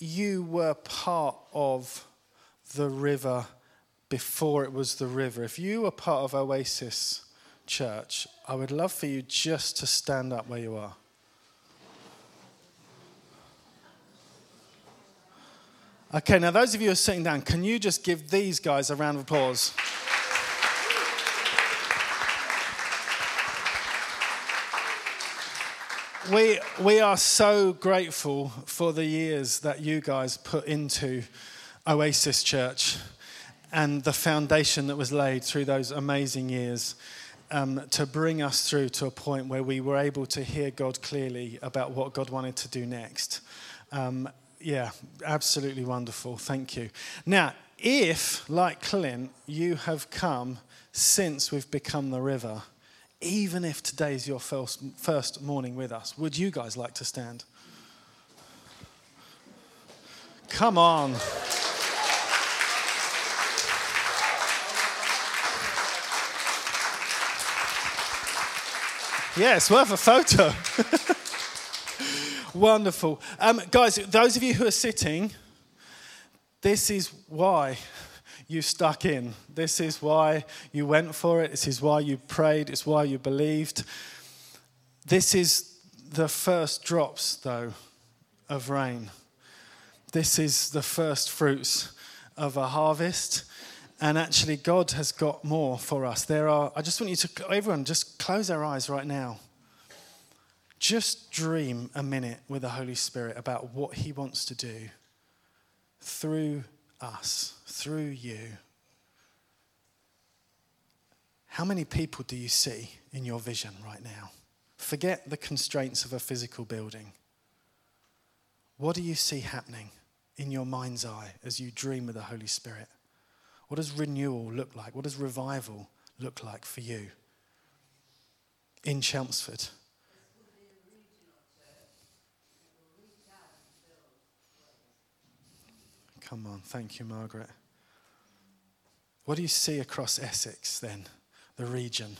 you were part of the river before it was the river, if you were part of Oasis Church, I would love for you just to stand up where you are. Okay, now those of you who are sitting down, can you just give these guys a round of applause? We, we are so grateful for the years that you guys put into Oasis Church and the foundation that was laid through those amazing years um, to bring us through to a point where we were able to hear God clearly about what God wanted to do next. Um, yeah, absolutely wonderful. Thank you. Now, if, like Clint, you have come since we've become the river, even if today is your first, first morning with us, would you guys like to stand? Come on. Yeah, worth a photo. Wonderful. Um, guys, those of you who are sitting, this is why you stuck in. This is why you went for it. This is why you prayed. It's why you believed. This is the first drops, though, of rain. This is the first fruits of a harvest. And actually, God has got more for us. There are, I just want you to, everyone, just close our eyes right now. Just dream a minute with the Holy Spirit about what He wants to do through us, through you. How many people do you see in your vision right now? Forget the constraints of a physical building. What do you see happening in your mind's eye as you dream with the Holy Spirit? What does renewal look like? What does revival look like for you in Chelmsford? Come on, thank you, Margaret. What do you see across Essex then, the region?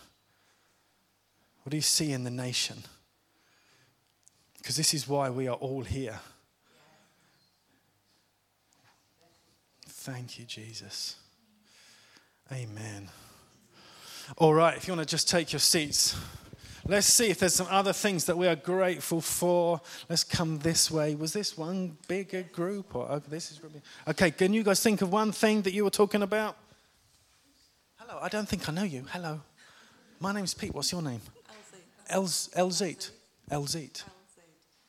What do you see in the nation? Because this is why we are all here. Thank you, Jesus. Amen. All right, if you want to just take your seats, let's see if there's some other things that we are grateful for. Let's come this way. Was this one bigger group or oh, this is okay? Can you guys think of one thing that you were talking about? Hello, I don't think I know you. Hello, my name's Pete. What's your name? LZ. LZ. LZ.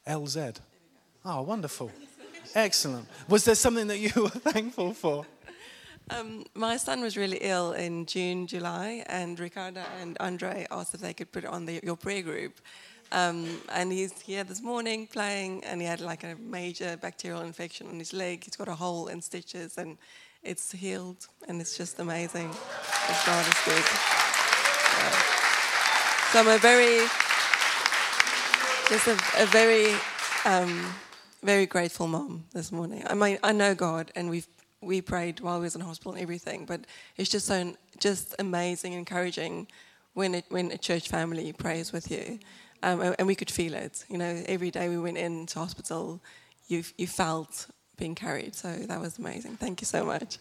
LZ. Oh, wonderful. Excellent. Was there something that you were thankful for? Um, my son was really ill in June, July, and Ricardo and Andre asked if they could put it on the, your prayer group. Um, and he's here this morning playing, and he had like a major bacterial infection on his leg. He's got a hole and stitches, and it's healed, and it's just amazing. God is good. So I'm a very, just a, a very, um, very grateful mom this morning. I mean, I know God, and we've we prayed while we was in hospital and everything, but it's just so just amazing, and encouraging when it, when a church family prays with you, um, and we could feel it. You know, every day we went into hospital, you you felt being carried. So that was amazing. Thank you so much.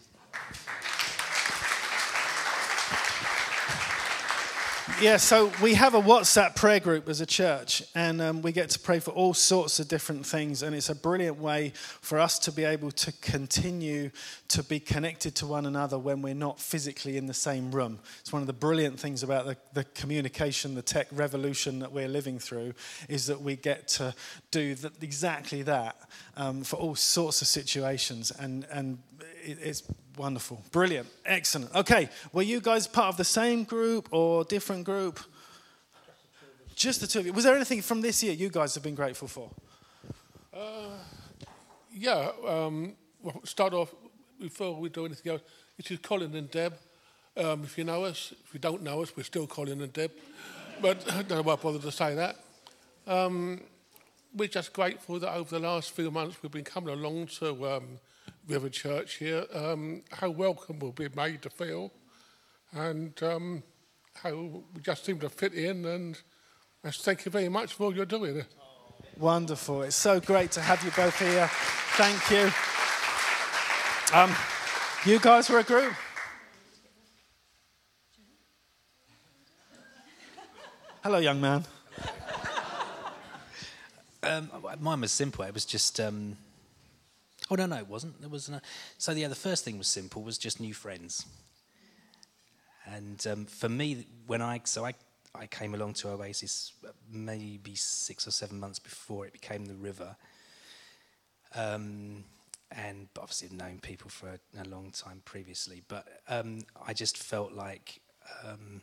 Yeah, so we have a WhatsApp prayer group as a church, and um, we get to pray for all sorts of different things. And it's a brilliant way for us to be able to continue to be connected to one another when we're not physically in the same room. It's one of the brilliant things about the, the communication, the tech revolution that we're living through, is that we get to do exactly that um, for all sorts of situations. And, and it, it's Wonderful. Brilliant. Excellent. Okay. Were you guys part of the same group or different group? Just the two of you. Was there anything from this year you guys have been grateful for? Uh, yeah. Um, well, start off before we do anything else. It is Colin and Deb. Um, if you know us, if you don't know us, we're still Colin and Deb. But I don't know why I bothered to say that. Um, we're just grateful that over the last few months we've been coming along to um, River Church here, um, how welcome we'll be made to feel, and um, how we just seem to fit in. And thank you very much for all you're doing. Wonderful. It's so great to have you both here. Thank you. Um, you guys were a group. Hello, young man. Um, mine was simple. It was just. Um, oh no, no, it wasn't. There was no, so yeah. The first thing was simple. Was just new friends. And um, for me, when I so I I came along to Oasis maybe six or seven months before it became the River. Um, and obviously I've known people for a, a long time previously, but um, I just felt like um,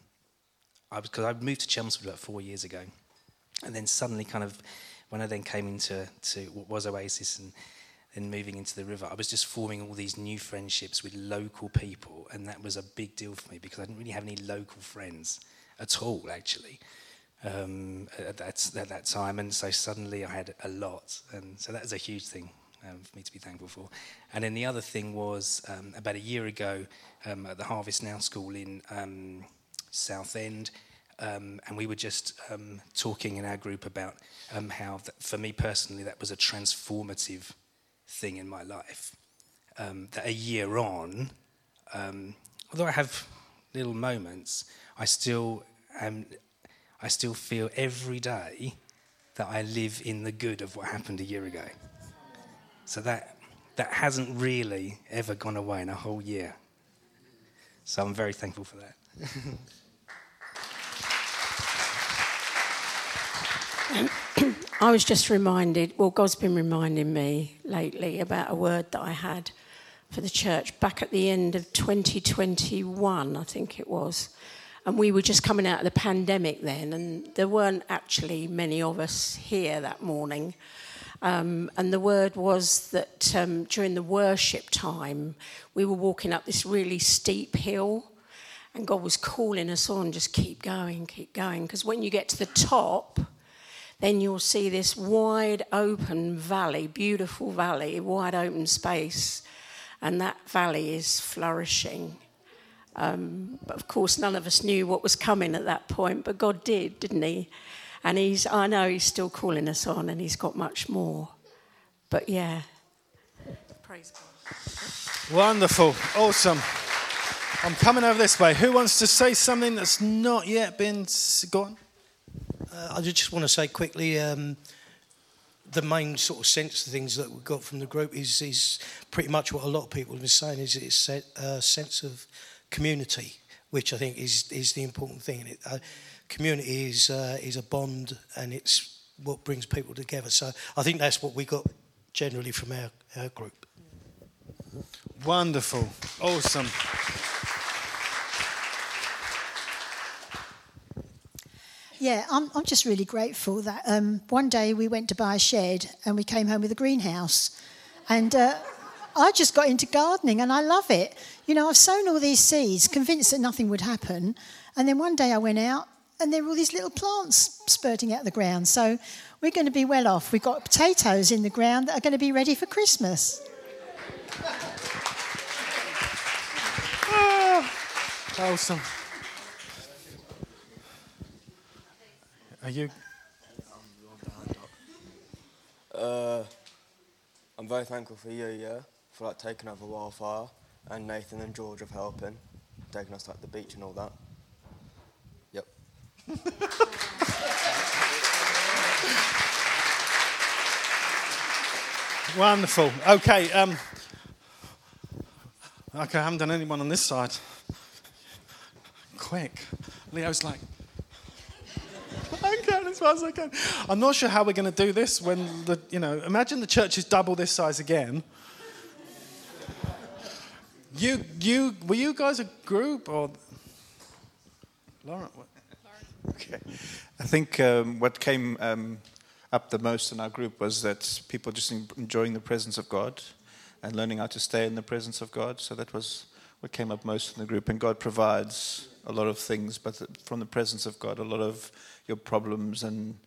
I was because I moved to Chelmsford about four years ago, and then suddenly, kind of, when I then came into to what was Oasis and then moving into the river, I was just forming all these new friendships with local people, and that was a big deal for me because I didn't really have any local friends at all, actually, um, at, that, at that time. And so suddenly I had a lot, and so that was a huge thing. Um, for me to be thankful for. And then the other thing was um, about a year ago um, at the Harvest Now School in um, Southend. Um, and we were just um, talking in our group about um, how, that, for me personally, that was a transformative thing in my life. Um, that a year on, um, although I have little moments, I still am, I still feel every day that I live in the good of what happened a year ago. So that that hasn't really ever gone away in a whole year. So I'm very thankful for that. I was just reminded, well, God's been reminding me lately about a word that I had for the church back at the end of 2021, I think it was. And we were just coming out of the pandemic then, and there weren't actually many of us here that morning. Um, and the word was that um, during the worship time, we were walking up this really steep hill, and God was calling us on just keep going, keep going. Because when you get to the top, then you'll see this wide open valley, beautiful valley, wide open space, and that valley is flourishing. Um, but of course, none of us knew what was coming at that point, but God did, didn't He? And He's, I know He's still calling us on, and He's got much more. But yeah, praise God. Wonderful. Awesome. I'm coming over this way. Who wants to say something that's not yet been gone? Uh, I just want to say quickly um, the main sort of sense of things that we got from the group is, is pretty much what a lot of people have been saying is it's a sense of community, which I think is, is the important thing. It, uh, community is, uh, is a bond and it's what brings people together. So I think that's what we got generally from our, our group. Wonderful. Awesome. Yeah, I'm, I'm just really grateful that um, one day we went to buy a shed and we came home with a greenhouse. And uh, I just got into gardening and I love it. You know, I've sown all these seeds, convinced that nothing would happen. And then one day I went out and there were all these little plants spurting out of the ground. So we're going to be well off. We've got potatoes in the ground that are going to be ready for Christmas. Ah, awesome. Are you? Uh, I'm very thankful for you, yeah, for like taking over Wildfire, and Nathan and George of helping, taking us like the beach and all that. Yep. Wonderful. Okay. Um, okay, I haven't done anyone on this side. Quick. Leo's like, as fast as I can. I'm not sure how we're going to do this when the, you know, imagine the church is double this size again. You, you, were you guys a group or? Lauren, what? Okay. I think um, what came um, up the most in our group was that people just enjoying the presence of God and learning how to stay in the presence of God. So that was what came up most in the group. And God provides a lot of things, but from the presence of God, a lot of your problems and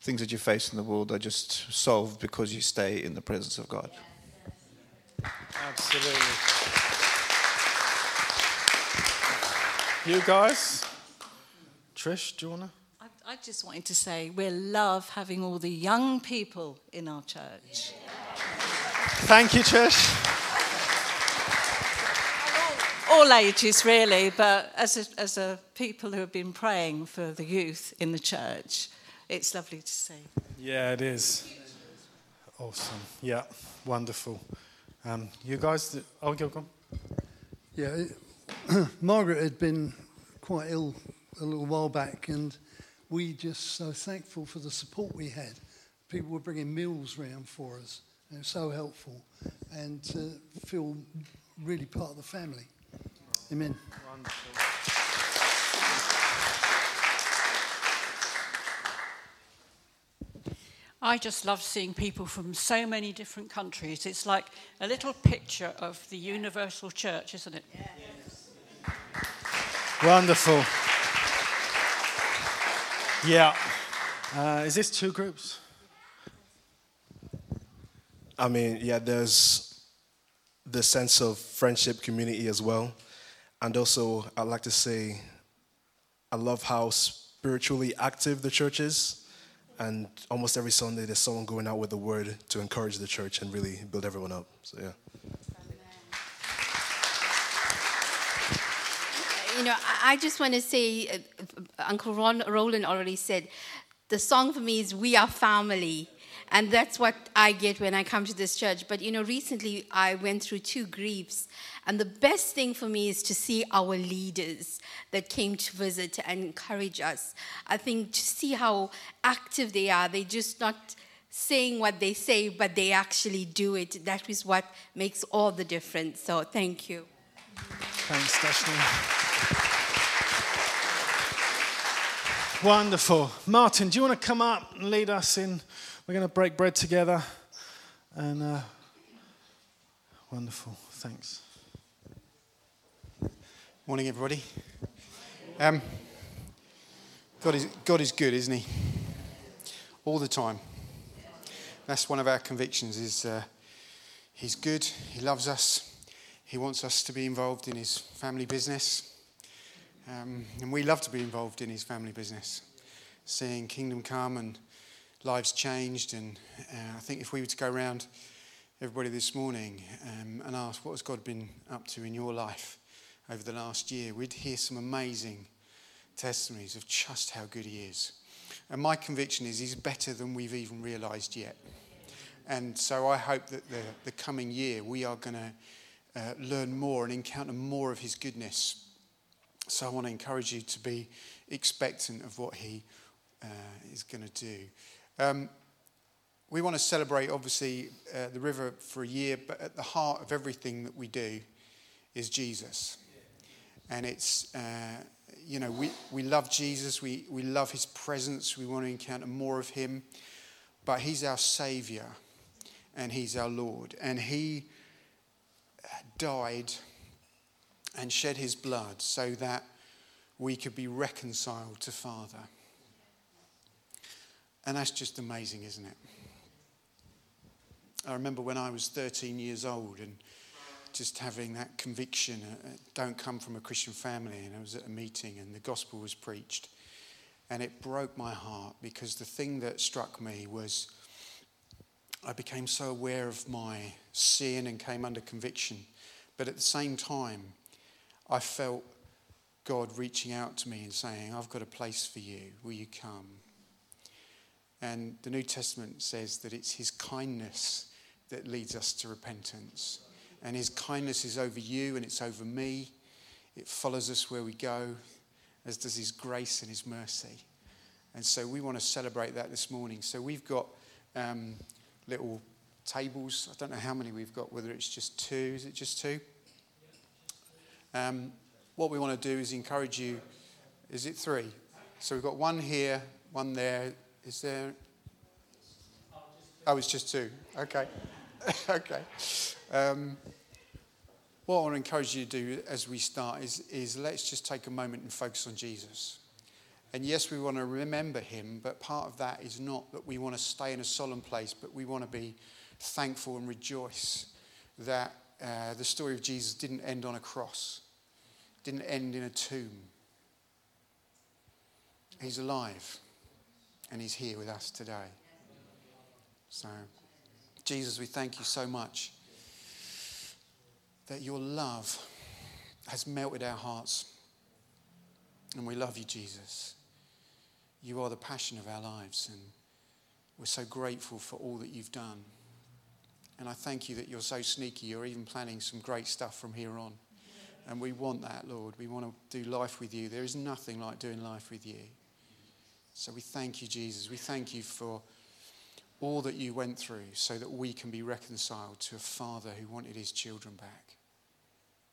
things that you face in the world are just solved because you stay in the presence of God. Absolutely. You guys? Trish, do you want to? I, I just wanted to say we love having all the young people in our church. Thank you, Trish. All ages, really, but as a, as a people who have been praying for the youth in the church, it's lovely to see. Yeah, it is. Awesome. Yeah, wonderful. Um, you guys, oh, go on. Yeah, it- Margaret had been quite ill a little while back, and we just so thankful for the support we had. People were bringing meals round for us, and it was so helpful, and to feel really part of the family. Amen. I just love seeing people from so many different countries. It's like a little picture of the universal church, isn't it? Yes. Wonderful. Yeah. Uh, is this two groups? I mean, yeah, there's the sense of friendship, community as well. And also, I'd like to say, I love how spiritually active the church is. And almost every Sunday, there's someone going out with the word to encourage the church and really build everyone up. So, yeah. You know, I- just want to say, uh, Uncle Ron, Roland already said, the song for me is "We Are Family," and that's what I get when I come to this church. But you know, recently I went through two griefs, and the best thing for me is to see our leaders that came to visit and encourage us. I think to see how active they are, they're just not saying what they say, but they actually do it. That is what makes all the difference. So thank you. Thanks, Dashni. Wonderful. Martin, do you want to come up and lead us in? We're going to break bread together. And uh, wonderful. Thanks. Morning, everybody. Um, God is God is good, isn't He? All the time. That's one of our convictions. Is uh, He's good. He loves us. He wants us to be involved in His family business, um, and we love to be involved in His family business, seeing kingdom come and lives changed. And uh, I think if we were to go around everybody this morning um, and ask what has God been up to in your life over the last year, we'd hear some amazing testimonies of just how good He is. And my conviction is He's better than we've even realised yet. And so I hope that the, the coming year we are going to uh, learn more and encounter more of His goodness. So I want to encourage you to be expectant of what He uh, is going to do. Um, we want to celebrate, obviously, uh, the river for a year, but at the heart of everything that we do is Jesus. And it's, uh, you know, we, we love Jesus, we, we love his presence, we want to encounter more of him, but he's our Savior and he's our Lord. And he died and shed his blood so that we could be reconciled to Father. And that's just amazing, isn't it? I remember when I was 13 years old and just having that conviction uh, uh, don't come from a Christian family. And I was at a meeting and the gospel was preached. And it broke my heart because the thing that struck me was I became so aware of my sin and came under conviction. But at the same time, I felt God reaching out to me and saying, I've got a place for you. Will you come? And the New Testament says that it's his kindness that leads us to repentance. And his kindness is over you and it's over me. It follows us where we go, as does his grace and his mercy. And so we want to celebrate that this morning. So we've got um, little tables. I don't know how many we've got, whether it's just two. Is it just two? Um, what we want to do is encourage you. Is it three? So we've got one here, one there. Is there? Oh, it's just two. Okay. okay. Um, what I want to encourage you to do as we start is, is let's just take a moment and focus on Jesus. And yes, we want to remember him, but part of that is not that we want to stay in a solemn place, but we want to be thankful and rejoice that uh, the story of Jesus didn't end on a cross, didn't end in a tomb. He's alive. And He's here with us today. So, Jesus, we thank you so much that your love has melted our hearts. And we love you, Jesus. You are the passion of our lives, and we're so grateful for all that you've done. And I thank you that you're so sneaky, you're even planning some great stuff from here on. And we want that, Lord. We want to do life with you. There is nothing like doing life with you. So we thank you, Jesus. We thank you for all that you went through so that we can be reconciled to a Father who wanted his children back,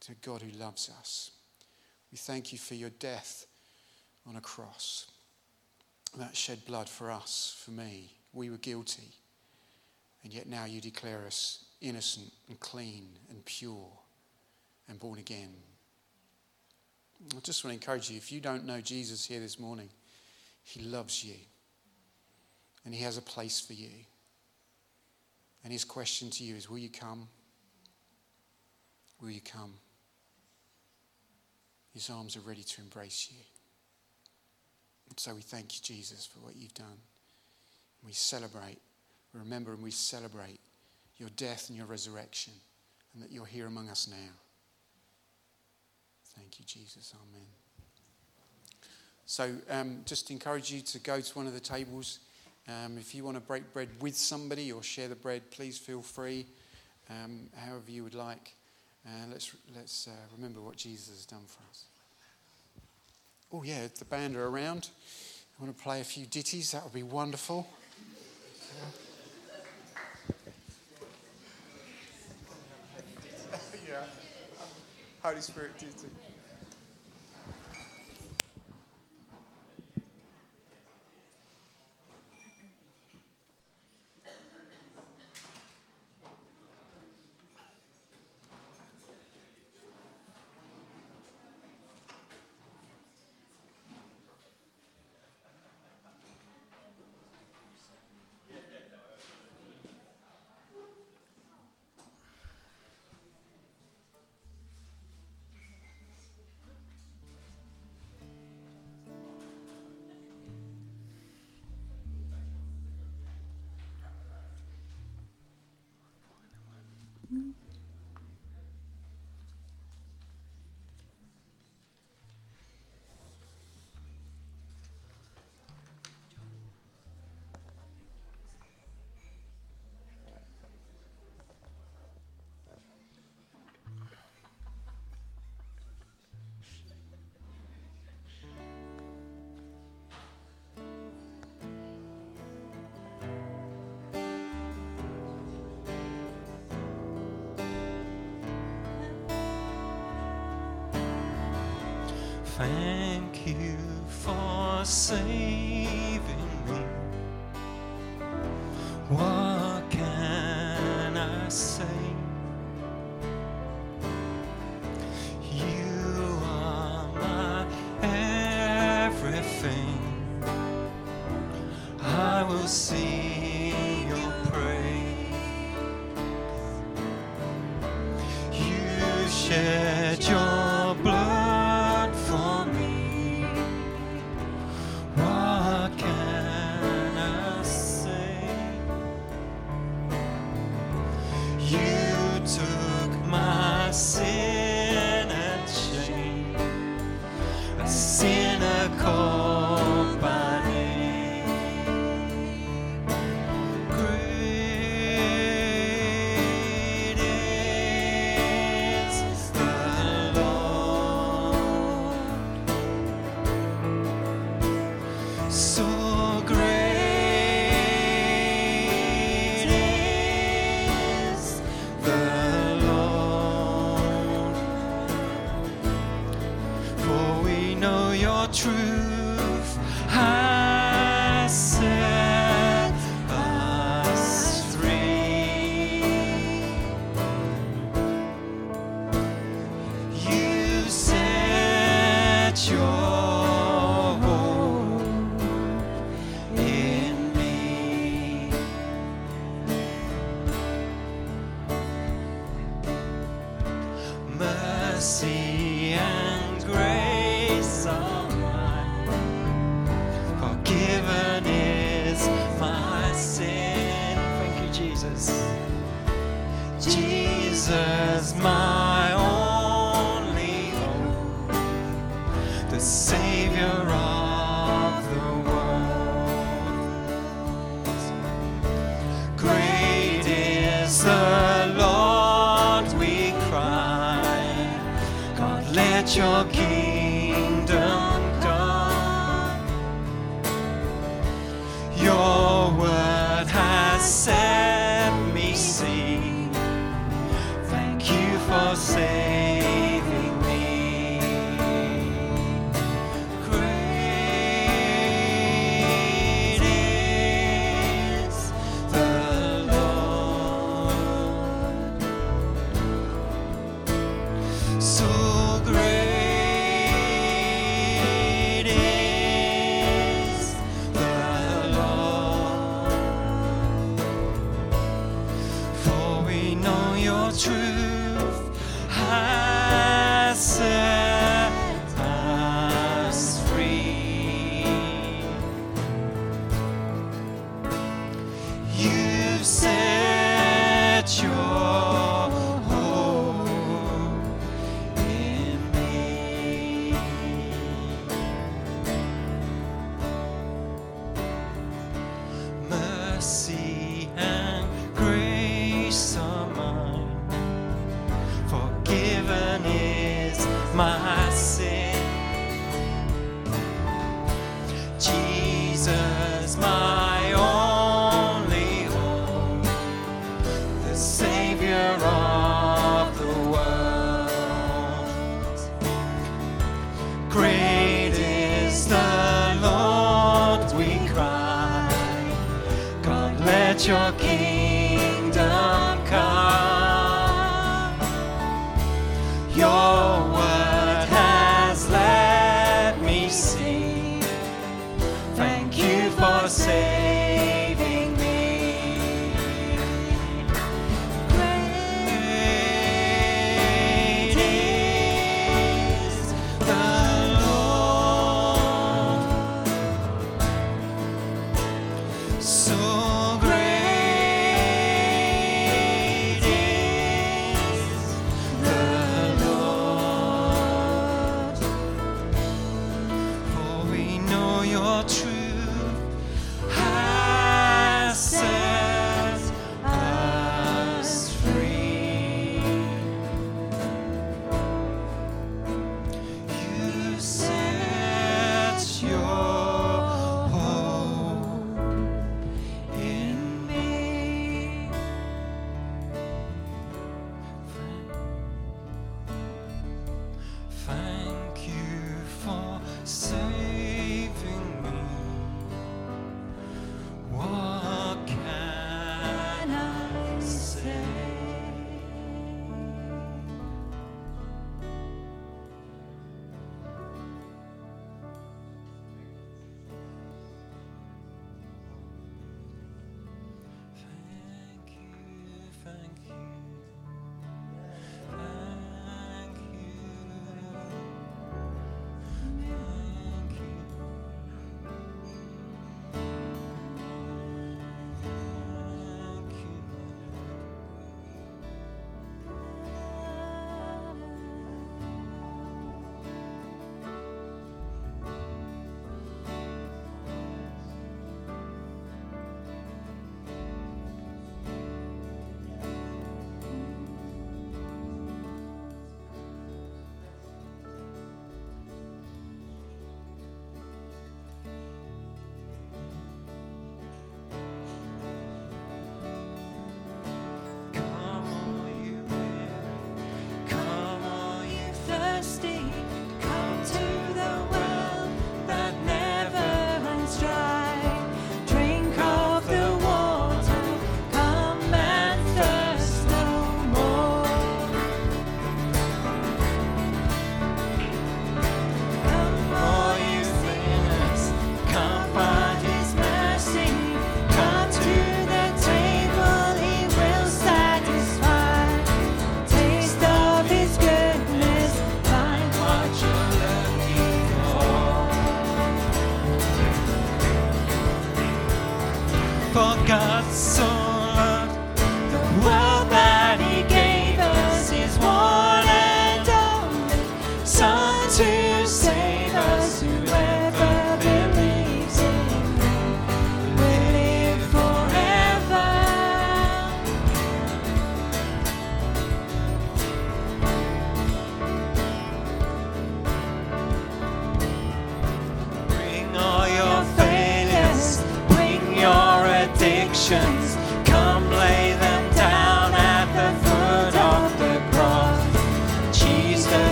to a God who loves us. We thank you for your death on a cross. That shed blood for us, for me. We were guilty. And yet now you declare us innocent and clean and pure and born again. I just want to encourage you if you don't know Jesus here this morning, he loves you and he has a place for you. And his question to you is Will you come? Will you come? His arms are ready to embrace you. And so we thank you, Jesus, for what you've done. We celebrate, we remember and we celebrate your death and your resurrection, and that you're here among us now. Thank you, Jesus. Amen. So, um, just encourage you to go to one of the tables. Um, if you want to break bread with somebody or share the bread, please feel free, um, however you would like. Uh, let's let's uh, remember what Jesus has done for us. Oh, yeah, the band are around, I want to play a few ditties. That would be wonderful. yeah, Holy Spirit ditty. Thank you for saving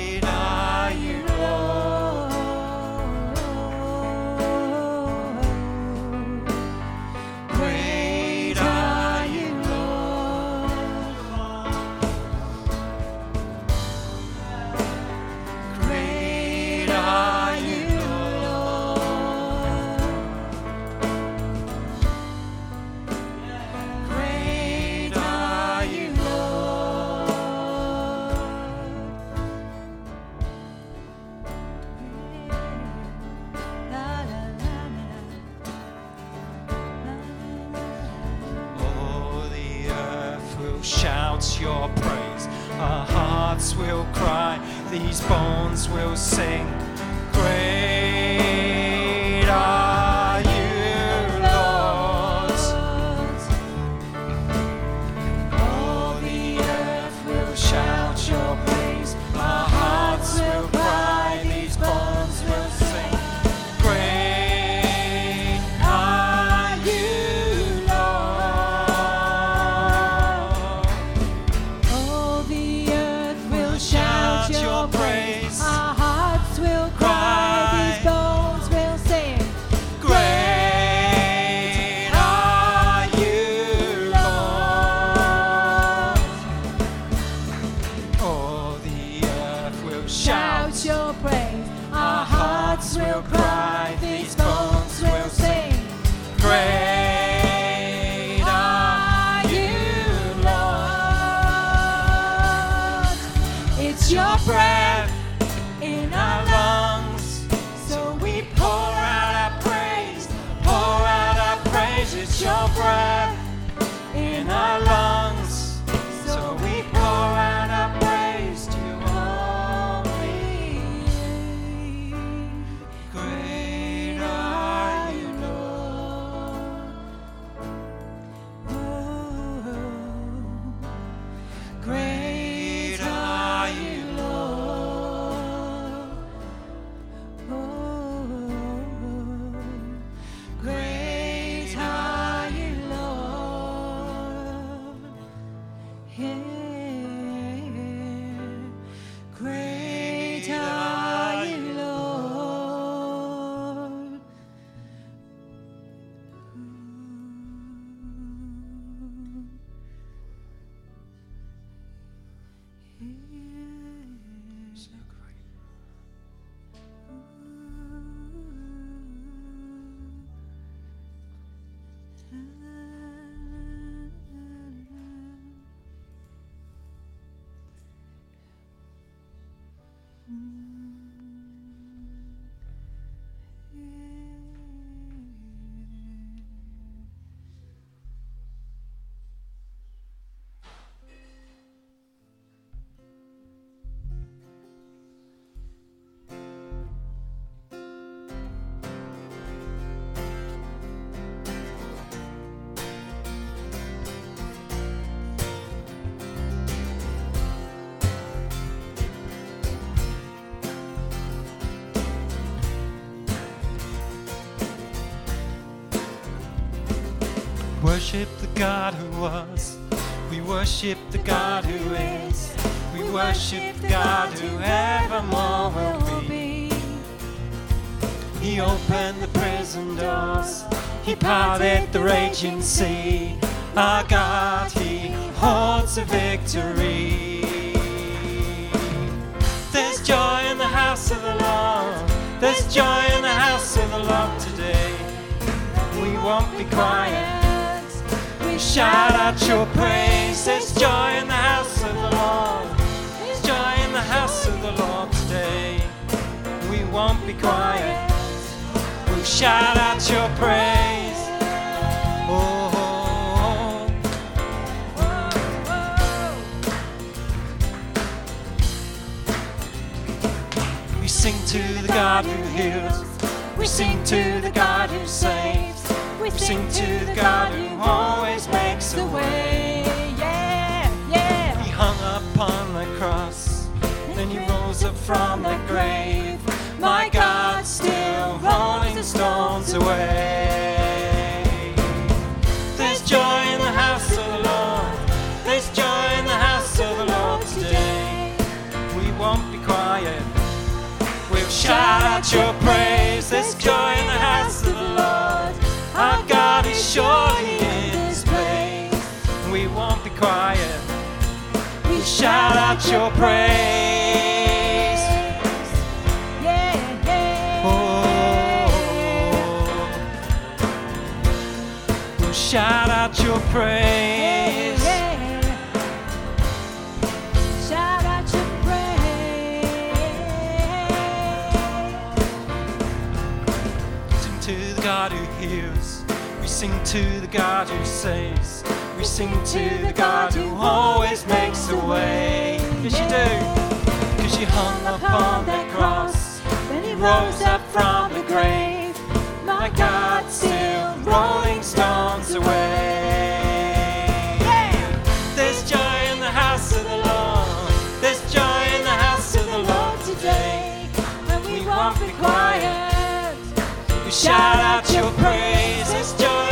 Great worship the God who was. We worship the God who is. We worship the God who evermore will be. He opened the prison doors. He parted the raging sea. Our God, He holds the victory. There's joy in the house of the Lord. There's joy in the house of the Lord today. We won't be quiet. Shout out your praise. There's joy in the house of the Lord. There's joy in the house of the Lord today. We won't be quiet. We'll shout out your praise. Oh, oh, oh. we sing to the God who heals. We sing to the God who saves. We sing to the God who always makes a way. Yeah, yeah. He hung upon the cross, then he rose up from the grave. My God, still rolling stones away. There's joy in the house of the Lord. There's joy in the house of the Lord today. We won't be quiet. We'll shout out your praise. There's joy in the house of the Lord. Our God is surely in this place. We won't be quiet. We'll shout out your praise. Yeah, yeah. Oh. We'll shout out your praise. Sing to the God who saves. We sing to the God who always makes a way. Yes, you do. Cause you hung upon that cross. Then he rose up from the grave. My God, still rolling stones away. There's joy in the house of the Lord. There's joy in the house of the Lord today. And we won't be quiet. We shout out your praise. There's joy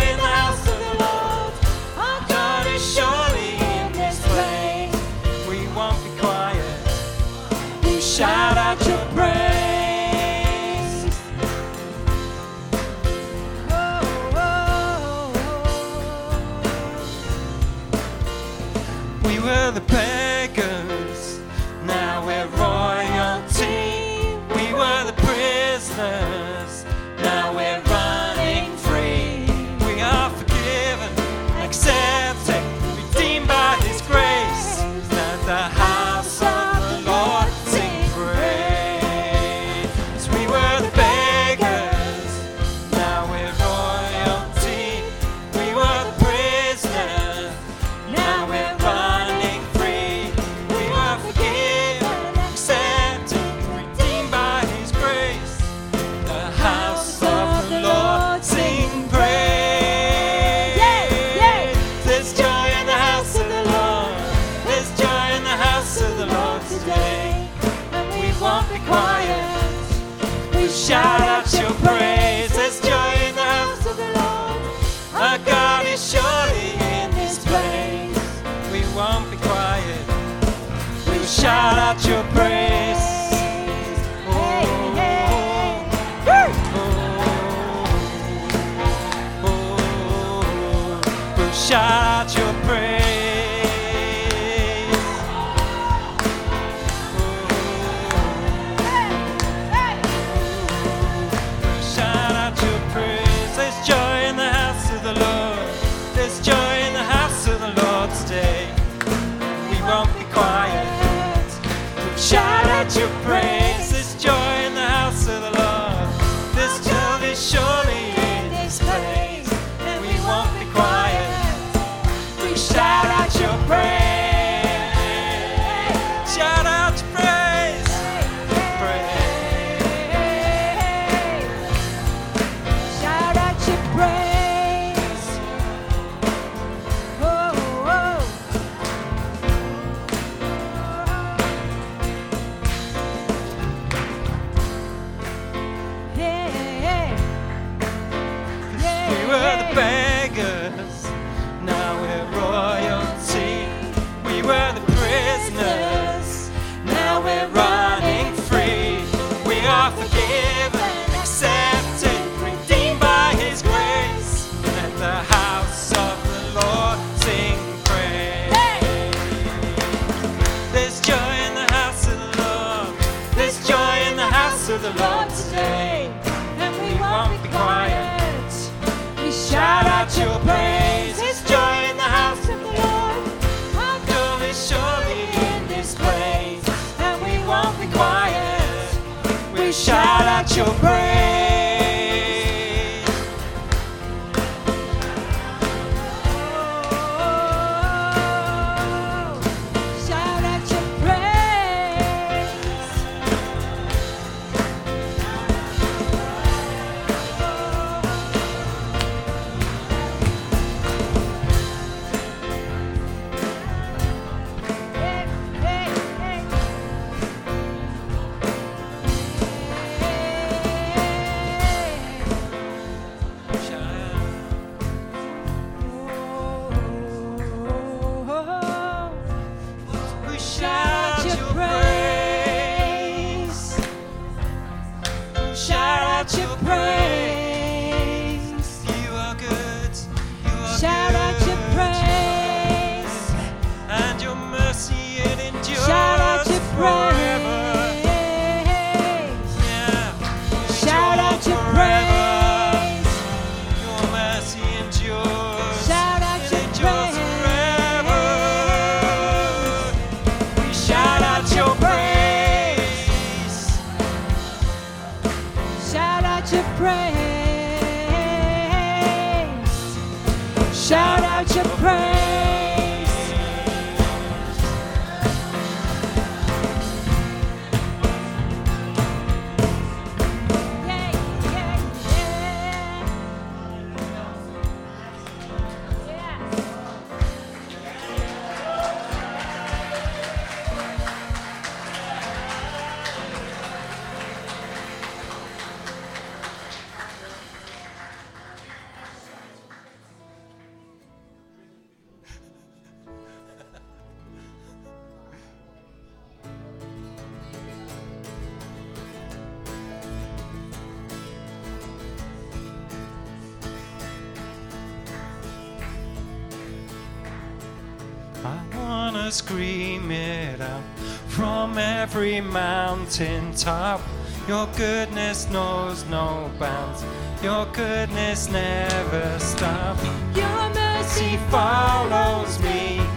scream it out from every mountain top. Your goodness knows no bounds. Your goodness never stops. Your mercy follows me.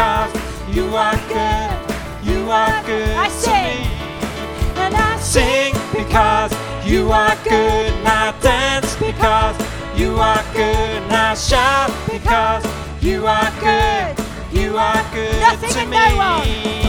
because you are good, you are good I sing. And I sing because you are good, and I dance because you are good, and I shout because you are good, you are good Nothing to me.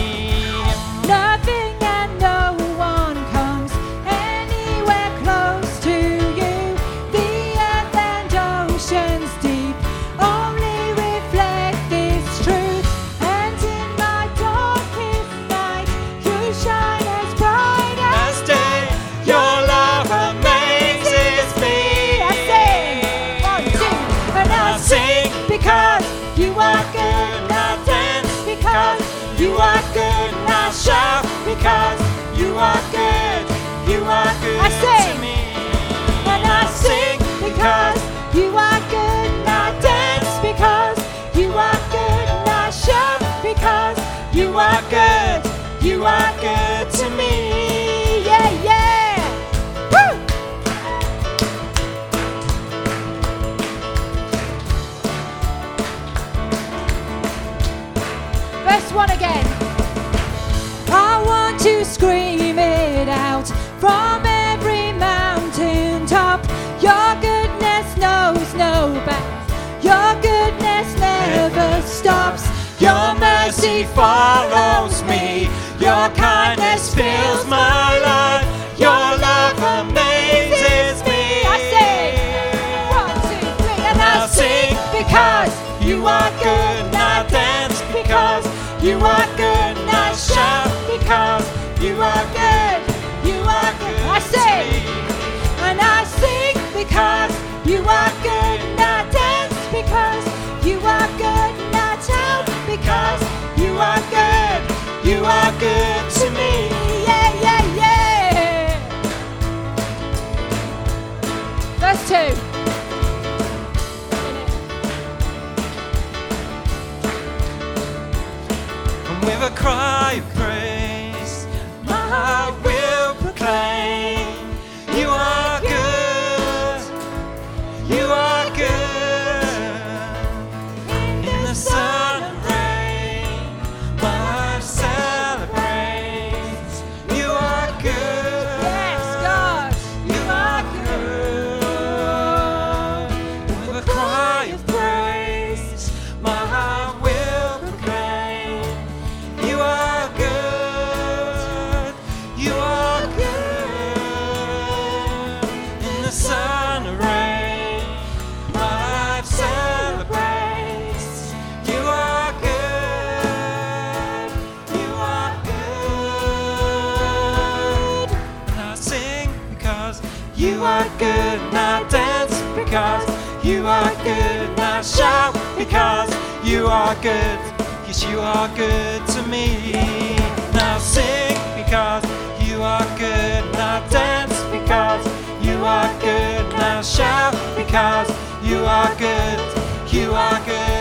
to scream it out from every mountain top. Your goodness knows no bounds. Your goodness never stops. Your mercy follows me. Your kindness fills my life. because you are good, I dance because you are good, I shout because you are good, you are good to me. Yeah, yeah, yeah. Verse 2. With a cry because you are good. I shout because you are good. Yes, you are good to me. Now sing because you are good. Now dance because you are good. Now shout because you are good. You are good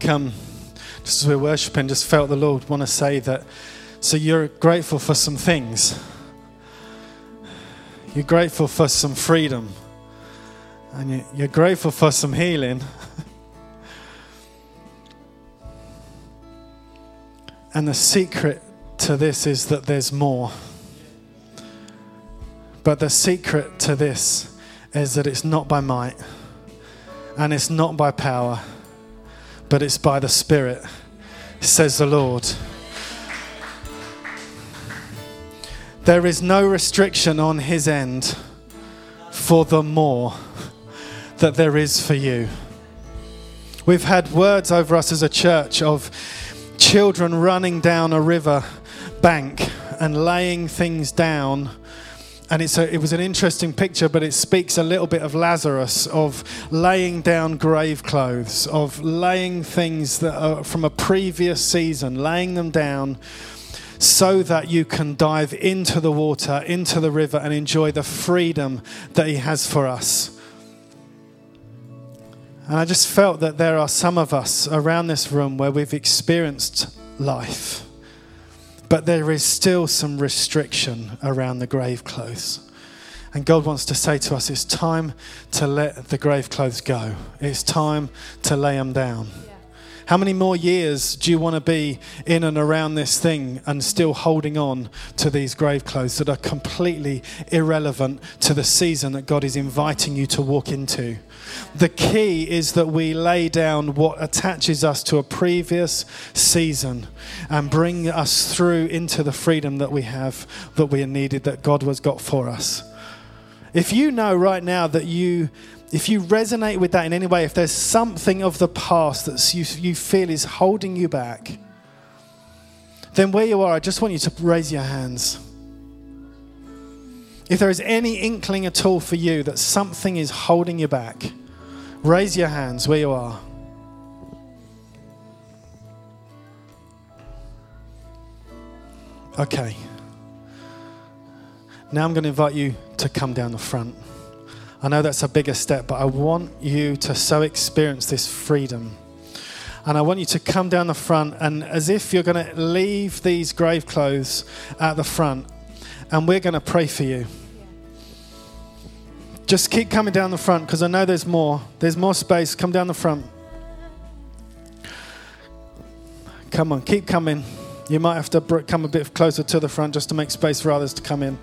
Come, just as we're worshiping, just felt the Lord want to say that. So you're grateful for some things. You're grateful for some freedom. And you- you're grateful for some healing. and the secret to this is that there's more. But the secret to this is that it's not by might and it's not by power, but it's by the Spirit, says the Lord. There is no restriction on His end for the more that there is for you. We've had words over us as a church of children running down a river bank and laying things down. And it's a, it was an interesting picture, but it speaks a little bit of Lazarus, of laying down grave clothes, of laying things that are from a previous season, laying them down so that you can dive into the water, into the river, and enjoy the freedom that He has for us. And I just felt that there are some of us around this room where we've experienced life, but there is still some restriction around the grave clothes. And God wants to say to us, it's time to let the grave clothes go. It's time to lay them down. How many more years do you want to be in and around this thing and still holding on to these grave clothes that are completely irrelevant to the season that God is inviting you to walk into? The key is that we lay down what attaches us to a previous season and bring us through into the freedom that we have, that we are needed, that God has got for us. If you know right now that you if you resonate with that in any way, if there's something of the past that you, you feel is holding you back, then where you are, I just want you to raise your hands. If there is any inkling at all for you that something is holding you back, raise your hands where you are. Okay. Now I'm going to invite you to come down the front. I know that's a bigger step, but I want you to so experience this freedom. And I want you to come down the front and as if you're going to leave these grave clothes at the front, and we're going to pray for you. Just keep coming down the front because I know there's more. There's more space. Come down the front. Come on, keep coming. You might have to come a bit closer to the front just to make space for others to come in.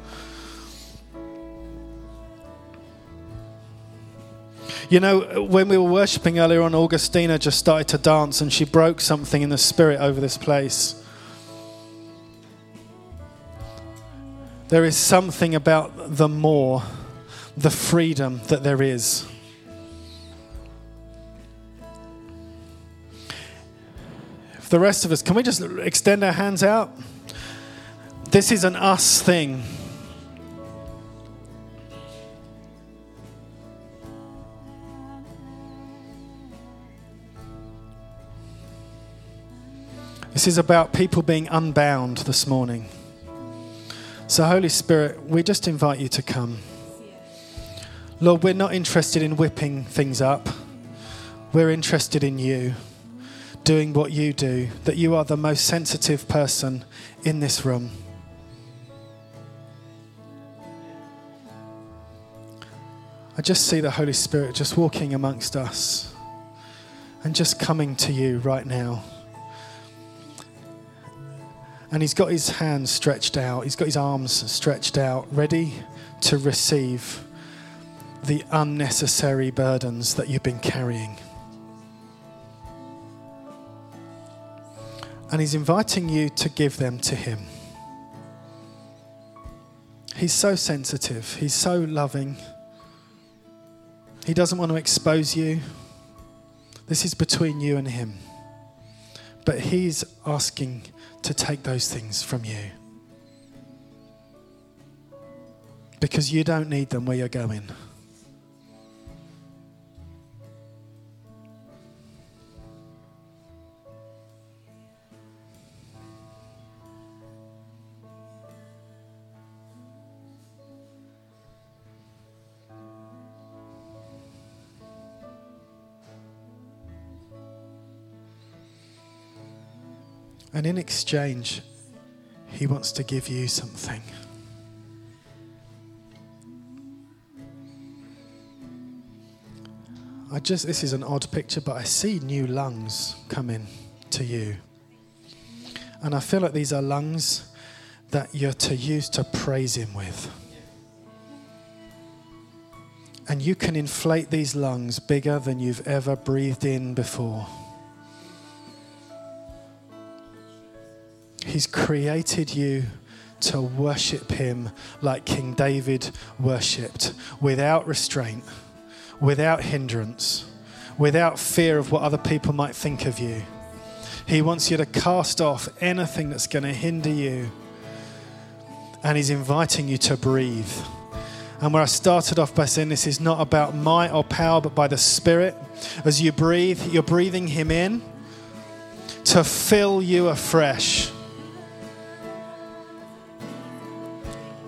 You know, when we were worshipping earlier on, Augustina just started to dance and she broke something in the spirit over this place. There is something about the more, the freedom that there is. If the rest of us, can we just extend our hands out? This is an us thing. This is about people being unbound this morning. So, Holy Spirit, we just invite you to come. Lord, we're not interested in whipping things up. We're interested in you doing what you do, that you are the most sensitive person in this room. I just see the Holy Spirit just walking amongst us and just coming to you right now. And he's got his hands stretched out, he's got his arms stretched out, ready to receive the unnecessary burdens that you've been carrying. And he's inviting you to give them to him. He's so sensitive, he's so loving. He doesn't want to expose you. This is between you and him. But he's asking to take those things from you. Because you don't need them where you're going. And in exchange, he wants to give you something. I just, this is an odd picture, but I see new lungs coming to you. And I feel like these are lungs that you're to use to praise him with. And you can inflate these lungs bigger than you've ever breathed in before. He's created you to worship Him like King David worshipped, without restraint, without hindrance, without fear of what other people might think of you. He wants you to cast off anything that's going to hinder you. And He's inviting you to breathe. And where I started off by saying this is not about might or power, but by the Spirit. As you breathe, you're breathing Him in to fill you afresh.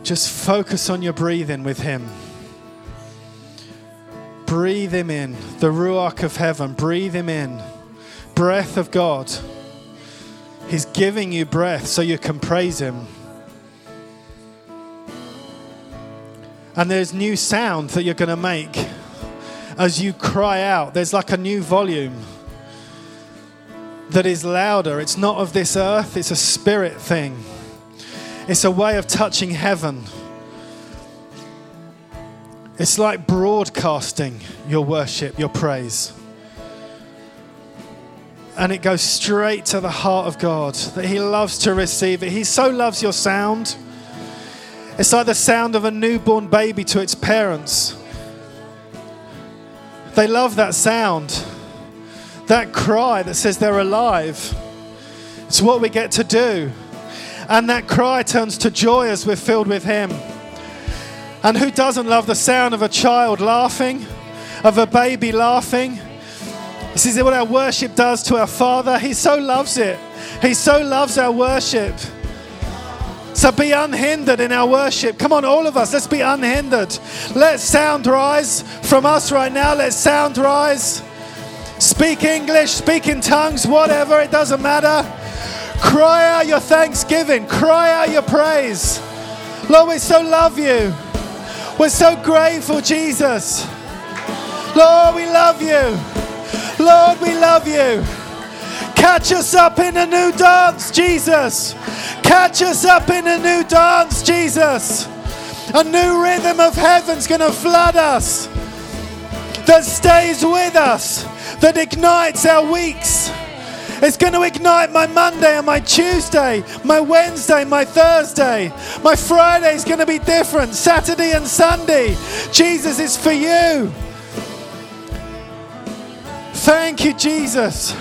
Just focus on your breathing with Him. Breathe Him in, the Ruach of heaven. Breathe Him in. Breath of God. He's giving you breath so you can praise Him. And there's new sound that you're going to make as you cry out. There's like a new volume. that is louder. It's not of this earth, it's a spirit thing. It's a way of touching heaven. It's like broadcasting your worship, your praise. And it goes straight to the heart of God that He loves to receive it. He so loves your sound. It's like the sound of a newborn baby to its parents. They love that sound, that cry that says they're alive. It's what we get to do. And that cry turns to joy as we're filled with Him. And who doesn't love the sound of a child laughing, of a baby laughing? This is what our worship does to our Father. He so loves it. He so loves our worship. So be unhindered in our worship. Come on, all of us, let's be unhindered. Let sound rise from us right now. Let sound rise. Speak English, speak in tongues, whatever, it doesn't matter. Cry out your thanksgiving, cry out your praise. Lord, we so love you. We're so grateful, Jesus. Lord, we love you. Lord, we love you. Catch us up in a new dance, Jesus. Catch us up in a new dance, Jesus. A new rhythm of heaven's going to flood us, that stays with us, that ignites our weeks. It's going to ignite my Monday and my Tuesday, my Wednesday, my Thursday. My Friday is going to be different. Saturday and Sunday. Jesus is for you. Thank you, Jesus.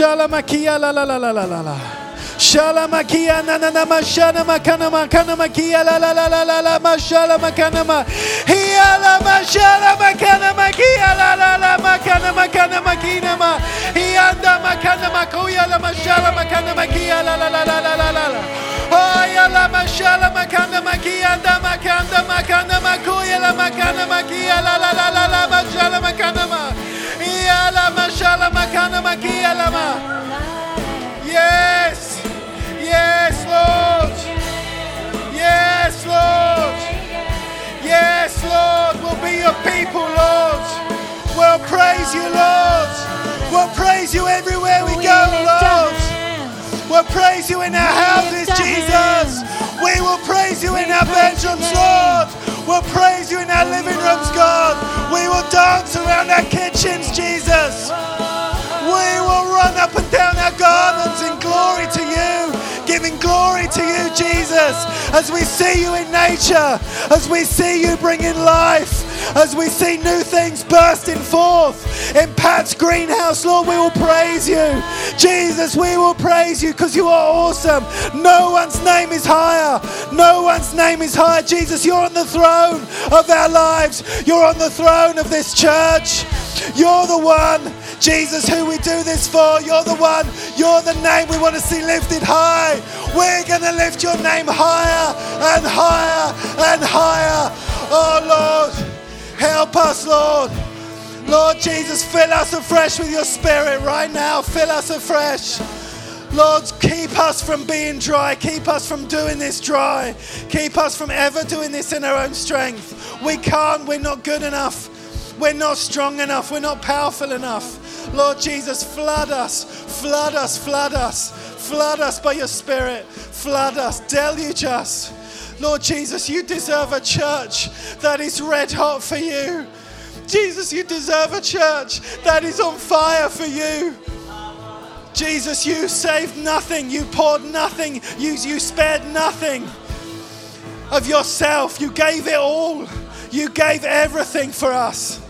La la la la la la la. Shalamakia na na na ma shana makana makana makia la la la la la la ma shala makana ma hiya la ma shala makana makia la la la makana makana makina ma hiya makana makuya la ma shala makana makia la la la la la la la la Oya la ma shala makana makia da makanda makana makuya la makana makia la la la la la ma shala makana ma hiya la ma shala makana makia la ma Yes. Yes, Lord. Yes, Lord. Yes, Lord. We'll be your people, Lord. We'll praise you, Lord. We'll praise you everywhere we go, Lord. We'll praise you in our houses, Jesus. We will praise you in our bedrooms, Lord. We'll praise you in our living rooms, God. We will dance around our kitchens, Jesus. We will run up and down our gardens in glory to you, giving glory to you, Jesus, as we see you in nature, as we see you bringing life, as we see new things bursting forth in Pat's greenhouse. Lord, we will praise you. Jesus, we will praise you because you are awesome. No one's name is higher. No one's name is higher. Jesus, you're on the throne of our lives. You're on the throne of this church. You're the one, Jesus, who we do this for. You're the one. You're the name we want to see lifted high. We're going to lift your name higher and higher and higher. Oh, Lord, help us, Lord. Lord Jesus, fill us afresh with your spirit right now. Fill us afresh. Lord, keep us from being dry. Keep us from doing this dry. Keep us from ever doing this in our own strength. We can't. We're not good enough. We're not strong enough. We're not powerful enough. Lord Jesus, flood us. Flood us. Flood us. Flood us by your spirit. Flood us. Deluge us. Lord Jesus, you deserve a church that is red hot for you. Jesus, you deserve a church that is on fire for you. Jesus, you saved nothing, you poured nothing, you, you spared nothing of yourself. You gave it all, you gave everything for us.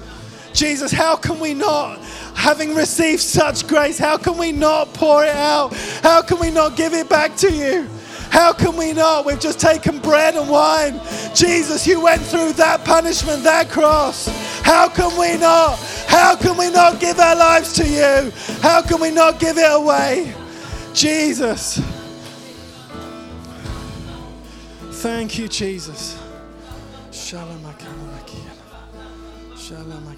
Jesus, how can we not, having received such grace, how can we not pour it out? How can we not give it back to you? How can we not? We've just taken bread and wine. Jesus, you went through that punishment, that cross. How can we not? How can we not give our lives to you? How can we not give it away? Jesus. Thank you, Jesus. Shalom. Shalom.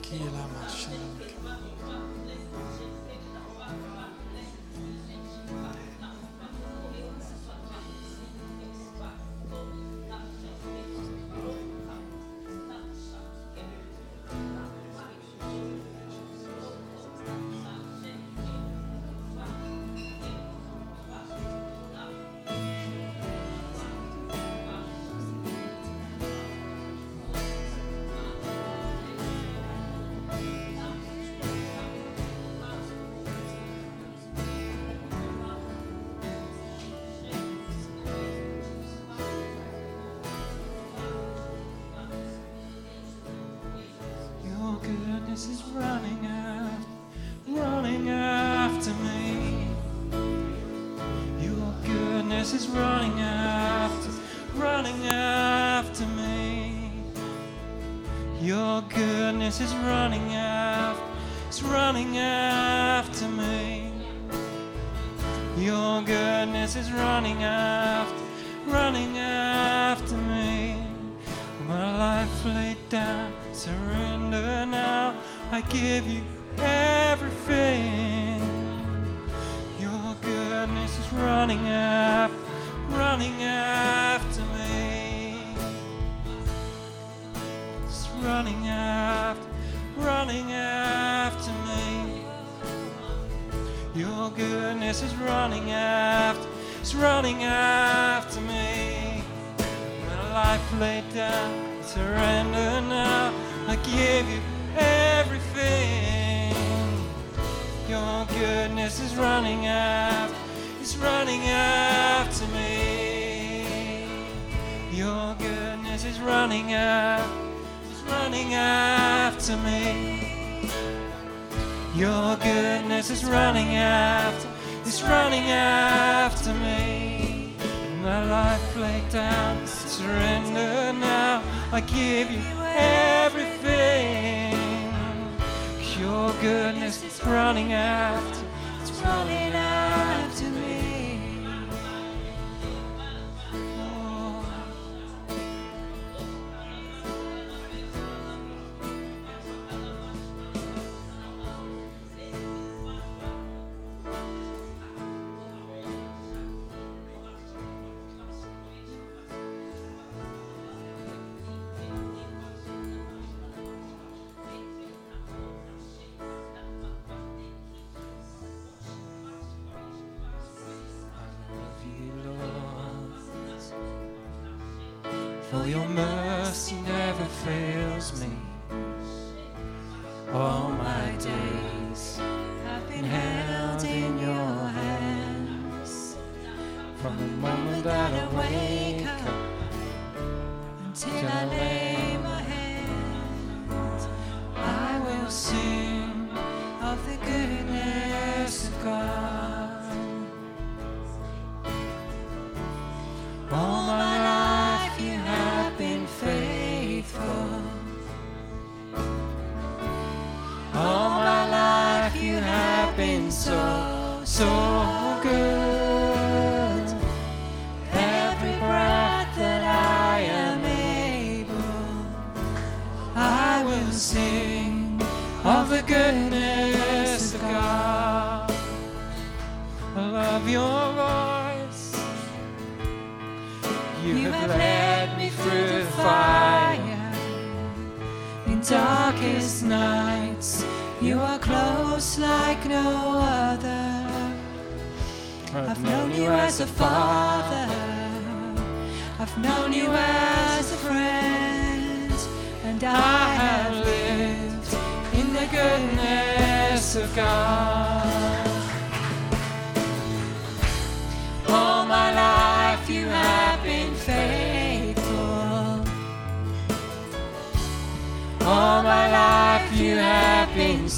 I give you everything. Your goodness is running after, it's running out.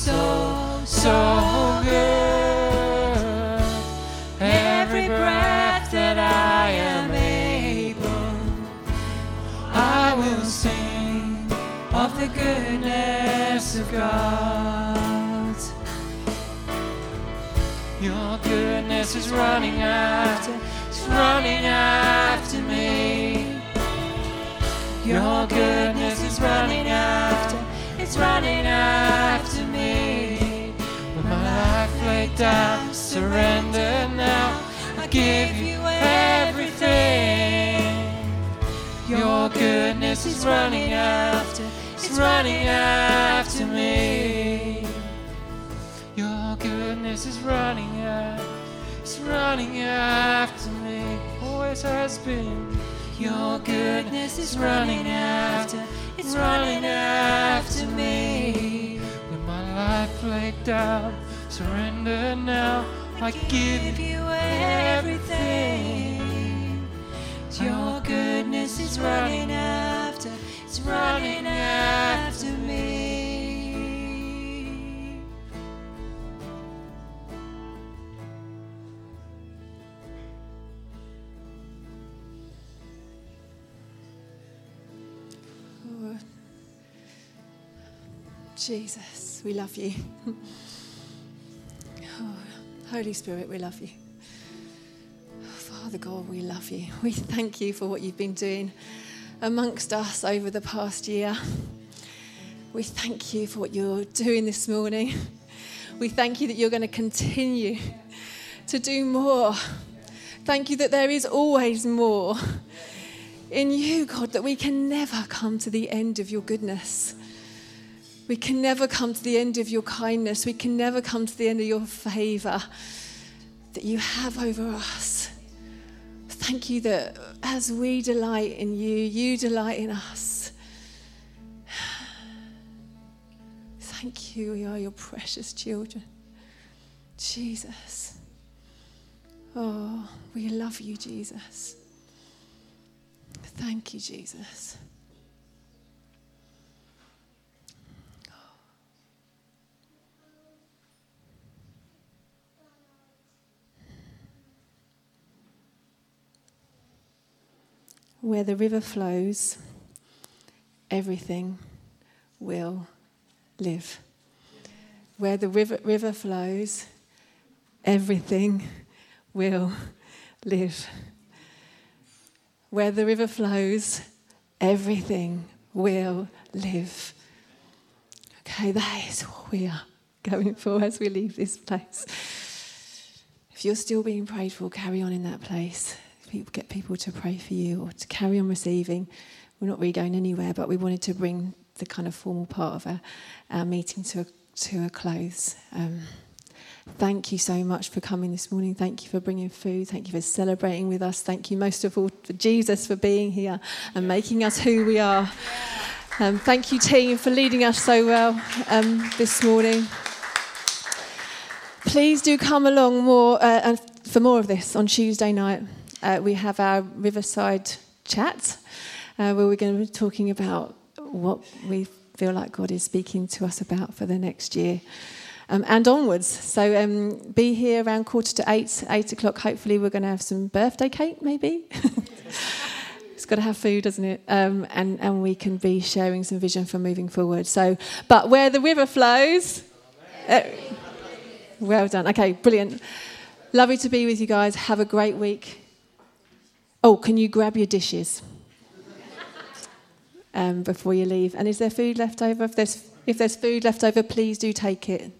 so, so good. Every breath that I am able, I will sing of the goodness of God. Your goodness is running after, it's running after me. Your goodness is running after, it's running after down, surrender now. I give you everything. Your goodness is running after, it's running after me. Your goodness is running after, it's running after me. Always has been. Your goodness is running after, it's running after me. When my life laid down surrender now. I give you everything. Your goodness is running after, it's running after me. Jesus, we love you. Holy Spirit, we love you. Father God, we love you. We thank you for what you've been doing amongst us over the past year. We thank you for what you're doing this morning. We thank you that you're going to continue to do more. Thank you that there is always more in you, God, that we can never come to the end of your goodness. We can never come to the end of your kindness. We can never come to the end of your favor that you have over us. Thank you that as we delight in you, you delight in us. Thank you, we are your precious children. Jesus. Oh, we love you, Jesus. Thank you, Jesus. Where the river flows, everything will live. Where the river, river flows, everything will live. Where the river flows, everything will live. Okay, that is what we are going for as we leave this place. If you're still being prayed for, carry on in that place. People get people to pray for you or to carry on receiving. We're not really going anywhere, but we wanted to bring the kind of formal part of our, our meeting to a, to a close. Um, thank you so much for coming this morning. Thank you for bringing food. Thank you for celebrating with us. Thank you most of all for Jesus for being here and making us who we are. Um, thank you, team, for leading us so well um, this morning. Please do come along more uh, for more of this on Tuesday night. Uh, we have our Riverside chat uh, where we're going to be talking about what we feel like God is speaking to us about for the next year. Um, and onwards. So um, be here around quarter to eight, eight o'clock. Hopefully, we're going to have some birthday cake, maybe. it's got to have food, doesn't it? Um, and and we can be sharing some vision for moving forward. So, but where the river flows. Uh, well done. Okay, brilliant. Lovely to be with you guys. Have a great week. Oh, can you grab your dishes um, before you leave? And is there food left over? If there's if there's food left over, please do take it.